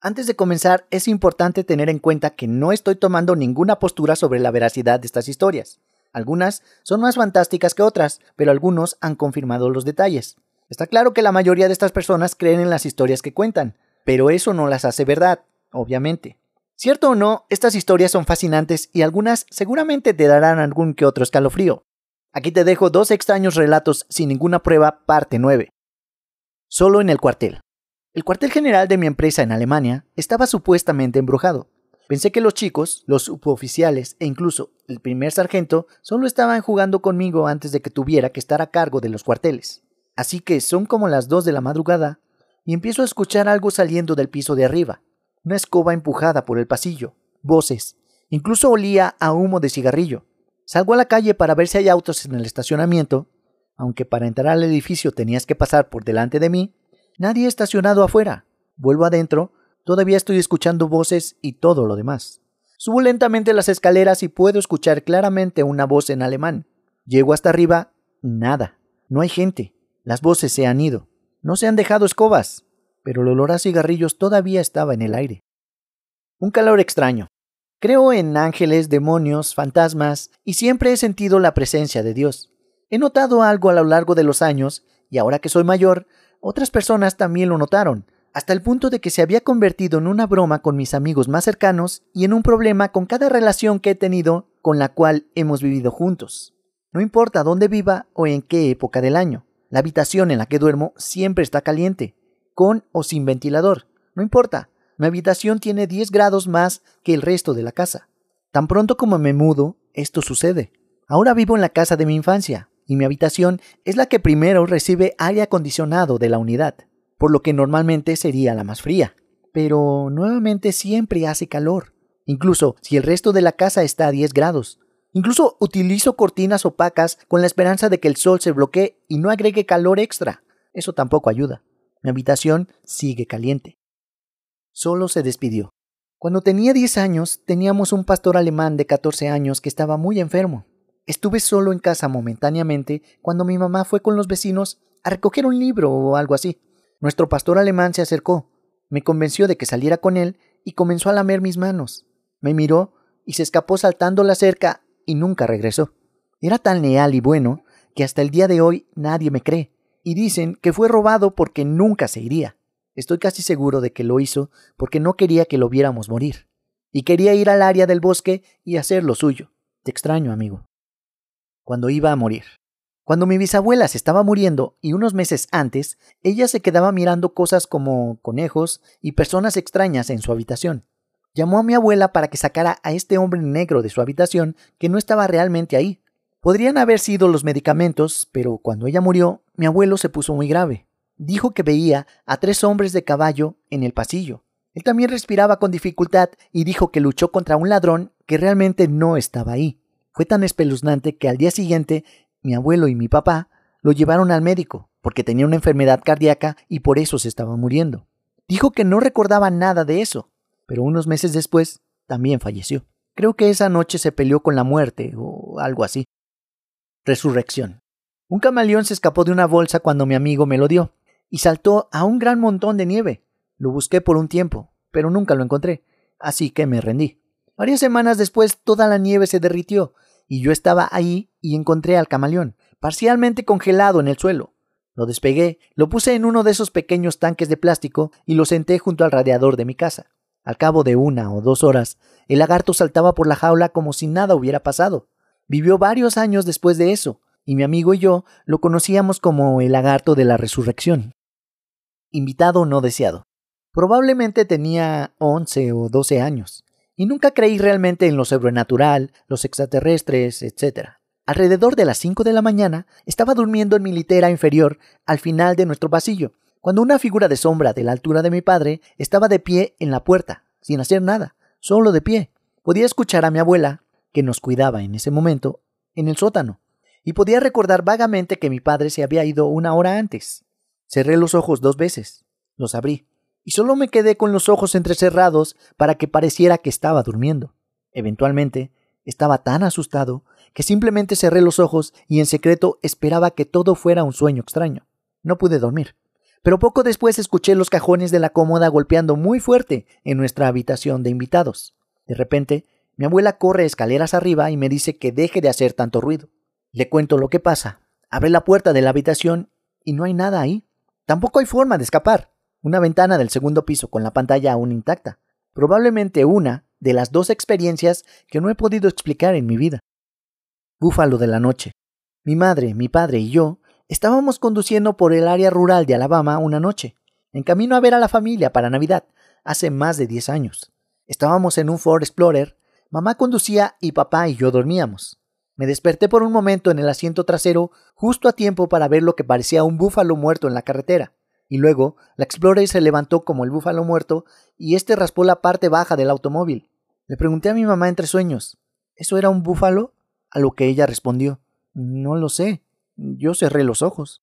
Antes de comenzar, es importante tener en cuenta que no estoy tomando ninguna postura sobre la veracidad de estas historias. Algunas son más fantásticas que otras, pero algunos han confirmado los detalles. Está claro que la mayoría de estas personas creen en las historias que cuentan, pero eso no las hace verdad, obviamente. Cierto o no, estas historias son fascinantes y algunas seguramente te darán algún que otro escalofrío. Aquí te dejo dos extraños relatos sin ninguna prueba, parte 9. Solo en el cuartel. El cuartel general de mi empresa en Alemania estaba supuestamente embrujado. Pensé que los chicos, los suboficiales e incluso el primer sargento solo estaban jugando conmigo antes de que tuviera que estar a cargo de los cuarteles. Así que son como las dos de la madrugada y empiezo a escuchar algo saliendo del piso de arriba. Una escoba empujada por el pasillo, voces, incluso olía a humo de cigarrillo. Salgo a la calle para ver si hay autos en el estacionamiento, aunque para entrar al edificio tenías que pasar por delante de mí, nadie estacionado afuera. Vuelvo adentro Todavía estoy escuchando voces y todo lo demás. Subo lentamente las escaleras y puedo escuchar claramente una voz en alemán. Llego hasta arriba, nada. No hay gente. Las voces se han ido. No se han dejado escobas, pero el olor a cigarrillos todavía estaba en el aire. Un calor extraño. Creo en ángeles, demonios, fantasmas, y siempre he sentido la presencia de Dios. He notado algo a lo largo de los años, y ahora que soy mayor, otras personas también lo notaron, hasta el punto de que se había convertido en una broma con mis amigos más cercanos y en un problema con cada relación que he tenido con la cual hemos vivido juntos. No importa dónde viva o en qué época del año, la habitación en la que duermo siempre está caliente, con o sin ventilador, no importa, mi habitación tiene 10 grados más que el resto de la casa. Tan pronto como me mudo, esto sucede. Ahora vivo en la casa de mi infancia, y mi habitación es la que primero recibe aire acondicionado de la unidad por lo que normalmente sería la más fría. Pero nuevamente siempre hace calor, incluso si el resto de la casa está a 10 grados. Incluso utilizo cortinas opacas con la esperanza de que el sol se bloquee y no agregue calor extra. Eso tampoco ayuda. Mi habitación sigue caliente. Solo se despidió. Cuando tenía 10 años, teníamos un pastor alemán de 14 años que estaba muy enfermo. Estuve solo en casa momentáneamente cuando mi mamá fue con los vecinos a recoger un libro o algo así. Nuestro pastor alemán se acercó, me convenció de que saliera con él y comenzó a lamer mis manos. Me miró y se escapó saltando la cerca y nunca regresó. Era tan leal y bueno que hasta el día de hoy nadie me cree, y dicen que fue robado porque nunca se iría. Estoy casi seguro de que lo hizo porque no quería que lo viéramos morir, y quería ir al área del bosque y hacer lo suyo. Te extraño, amigo. Cuando iba a morir. Cuando mi bisabuela se estaba muriendo y unos meses antes, ella se quedaba mirando cosas como conejos y personas extrañas en su habitación. Llamó a mi abuela para que sacara a este hombre negro de su habitación que no estaba realmente ahí. Podrían haber sido los medicamentos, pero cuando ella murió, mi abuelo se puso muy grave. Dijo que veía a tres hombres de caballo en el pasillo. Él también respiraba con dificultad y dijo que luchó contra un ladrón que realmente no estaba ahí. Fue tan espeluznante que al día siguiente mi abuelo y mi papá lo llevaron al médico porque tenía una enfermedad cardíaca y por eso se estaba muriendo. Dijo que no recordaba nada de eso, pero unos meses después también falleció. Creo que esa noche se peleó con la muerte o algo así. Resurrección. Un camaleón se escapó de una bolsa cuando mi amigo me lo dio y saltó a un gran montón de nieve. Lo busqué por un tiempo, pero nunca lo encontré, así que me rendí. Varias semanas después toda la nieve se derritió y yo estaba ahí y encontré al camaleón, parcialmente congelado en el suelo. Lo despegué, lo puse en uno de esos pequeños tanques de plástico y lo senté junto al radiador de mi casa. Al cabo de una o dos horas, el lagarto saltaba por la jaula como si nada hubiera pasado. Vivió varios años después de eso, y mi amigo y yo lo conocíamos como el lagarto de la resurrección. Invitado no deseado. Probablemente tenía once o doce años y nunca creí realmente en lo sobrenatural, los extraterrestres, etc. Alrededor de las cinco de la mañana estaba durmiendo en mi litera inferior al final de nuestro pasillo, cuando una figura de sombra de la altura de mi padre estaba de pie en la puerta, sin hacer nada, solo de pie. Podía escuchar a mi abuela, que nos cuidaba en ese momento, en el sótano, y podía recordar vagamente que mi padre se había ido una hora antes. Cerré los ojos dos veces, los abrí, y solo me quedé con los ojos entrecerrados para que pareciera que estaba durmiendo. Eventualmente, estaba tan asustado que simplemente cerré los ojos y en secreto esperaba que todo fuera un sueño extraño. No pude dormir. Pero poco después escuché los cajones de la cómoda golpeando muy fuerte en nuestra habitación de invitados. De repente, mi abuela corre escaleras arriba y me dice que deje de hacer tanto ruido. Le cuento lo que pasa. Abre la puerta de la habitación y no hay nada ahí. Tampoco hay forma de escapar. Una ventana del segundo piso con la pantalla aún intacta. Probablemente una de las dos experiencias que no he podido explicar en mi vida. Búfalo de la noche. Mi madre, mi padre y yo estábamos conduciendo por el área rural de Alabama una noche, en camino a ver a la familia para Navidad, hace más de 10 años. Estábamos en un Ford Explorer, mamá conducía y papá y yo dormíamos. Me desperté por un momento en el asiento trasero justo a tiempo para ver lo que parecía un búfalo muerto en la carretera. Y luego la Explorer se levantó como el búfalo muerto y este raspó la parte baja del automóvil. Le pregunté a mi mamá entre sueños, ¿eso era un búfalo? A lo que ella respondió, no lo sé. Yo cerré los ojos.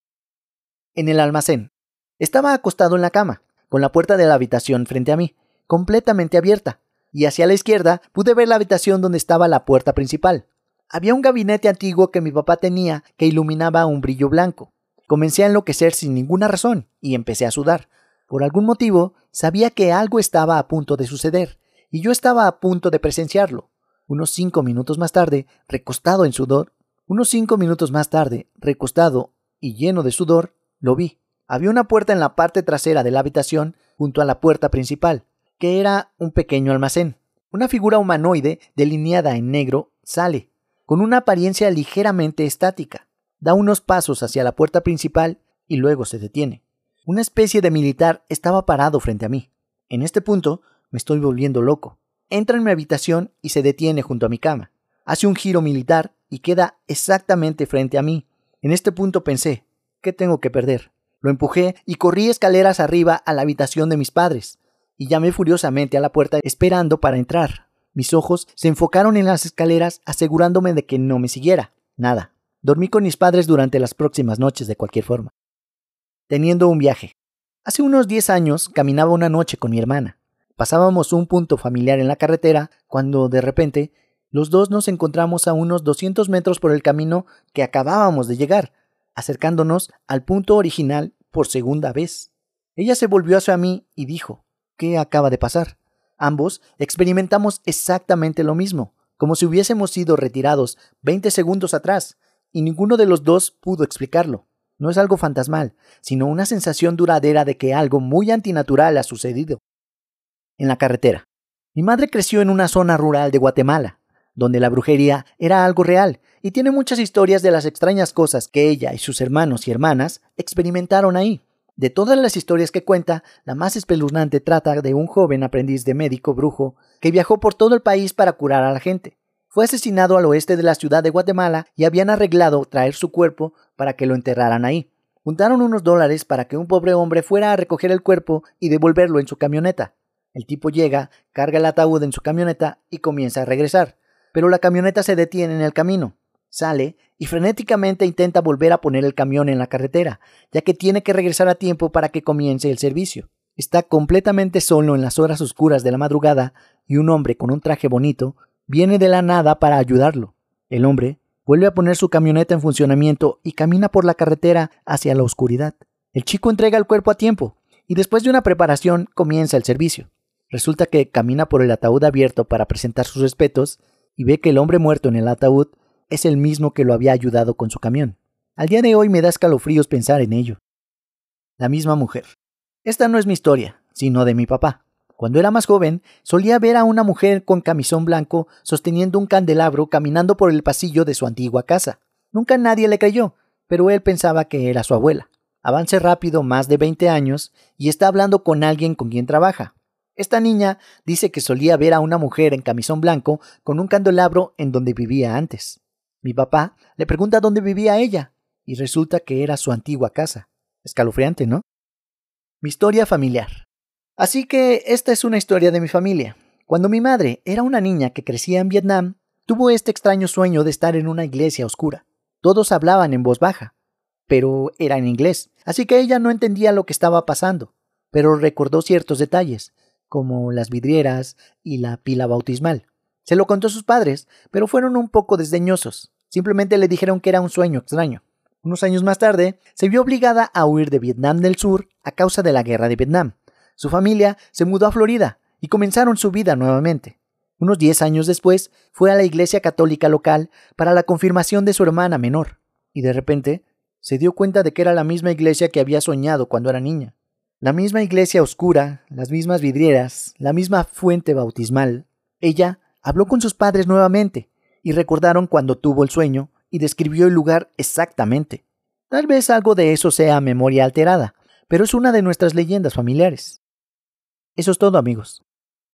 En el almacén. Estaba acostado en la cama, con la puerta de la habitación frente a mí, completamente abierta, y hacia la izquierda pude ver la habitación donde estaba la puerta principal. Había un gabinete antiguo que mi papá tenía que iluminaba un brillo blanco. Comencé a enloquecer sin ninguna razón y empecé a sudar. Por algún motivo sabía que algo estaba a punto de suceder, y yo estaba a punto de presenciarlo. Unos cinco minutos más tarde, recostado en sudor, unos cinco minutos más tarde, recostado y lleno de sudor, lo vi. Había una puerta en la parte trasera de la habitación junto a la puerta principal, que era un pequeño almacén. Una figura humanoide delineada en negro sale, con una apariencia ligeramente estática. Da unos pasos hacia la puerta principal y luego se detiene. Una especie de militar estaba parado frente a mí. En este punto me estoy volviendo loco. Entra en mi habitación y se detiene junto a mi cama. Hace un giro militar y queda exactamente frente a mí. En este punto pensé, ¿qué tengo que perder? Lo empujé y corrí escaleras arriba a la habitación de mis padres, y llamé furiosamente a la puerta esperando para entrar. Mis ojos se enfocaron en las escaleras asegurándome de que no me siguiera. Nada. Dormí con mis padres durante las próximas noches de cualquier forma. Teniendo un viaje. Hace unos diez años caminaba una noche con mi hermana. Pasábamos un punto familiar en la carretera cuando de repente los dos nos encontramos a unos 200 metros por el camino que acabábamos de llegar, acercándonos al punto original por segunda vez. Ella se volvió hacia mí y dijo, ¿qué acaba de pasar? Ambos experimentamos exactamente lo mismo, como si hubiésemos sido retirados 20 segundos atrás, y ninguno de los dos pudo explicarlo. No es algo fantasmal, sino una sensación duradera de que algo muy antinatural ha sucedido. En la carretera. Mi madre creció en una zona rural de Guatemala, donde la brujería era algo real, y tiene muchas historias de las extrañas cosas que ella y sus hermanos y hermanas experimentaron ahí. De todas las historias que cuenta, la más espeluznante trata de un joven aprendiz de médico brujo que viajó por todo el país para curar a la gente. Fue asesinado al oeste de la ciudad de Guatemala y habían arreglado traer su cuerpo para que lo enterraran ahí. Juntaron unos dólares para que un pobre hombre fuera a recoger el cuerpo y devolverlo en su camioneta. El tipo llega, carga el ataúd en su camioneta y comienza a regresar pero la camioneta se detiene en el camino. Sale y frenéticamente intenta volver a poner el camión en la carretera, ya que tiene que regresar a tiempo para que comience el servicio. Está completamente solo en las horas oscuras de la madrugada y un hombre con un traje bonito viene de la nada para ayudarlo. El hombre vuelve a poner su camioneta en funcionamiento y camina por la carretera hacia la oscuridad. El chico entrega el cuerpo a tiempo y después de una preparación comienza el servicio. Resulta que camina por el ataúd abierto para presentar sus respetos y ve que el hombre muerto en el ataúd es el mismo que lo había ayudado con su camión. Al día de hoy me da escalofríos pensar en ello. La misma mujer. Esta no es mi historia, sino de mi papá. Cuando era más joven, solía ver a una mujer con camisón blanco sosteniendo un candelabro caminando por el pasillo de su antigua casa. Nunca nadie le creyó, pero él pensaba que era su abuela. Avance rápido más de 20 años y está hablando con alguien con quien trabaja. Esta niña dice que solía ver a una mujer en camisón blanco con un candelabro en donde vivía antes. Mi papá le pregunta dónde vivía ella, y resulta que era su antigua casa. Escalofriante, ¿no? Mi historia familiar. Así que esta es una historia de mi familia. Cuando mi madre era una niña que crecía en Vietnam, tuvo este extraño sueño de estar en una iglesia oscura. Todos hablaban en voz baja, pero era en inglés, así que ella no entendía lo que estaba pasando, pero recordó ciertos detalles, como las vidrieras y la pila bautismal. Se lo contó a sus padres, pero fueron un poco desdeñosos. Simplemente le dijeron que era un sueño extraño. Unos años más tarde, se vio obligada a huir de Vietnam del Sur a causa de la guerra de Vietnam. Su familia se mudó a Florida y comenzaron su vida nuevamente. Unos 10 años después, fue a la iglesia católica local para la confirmación de su hermana menor, y de repente se dio cuenta de que era la misma iglesia que había soñado cuando era niña. La misma iglesia oscura, las mismas vidrieras, la misma fuente bautismal. Ella habló con sus padres nuevamente y recordaron cuando tuvo el sueño y describió el lugar exactamente. Tal vez algo de eso sea memoria alterada, pero es una de nuestras leyendas familiares. Eso es todo amigos.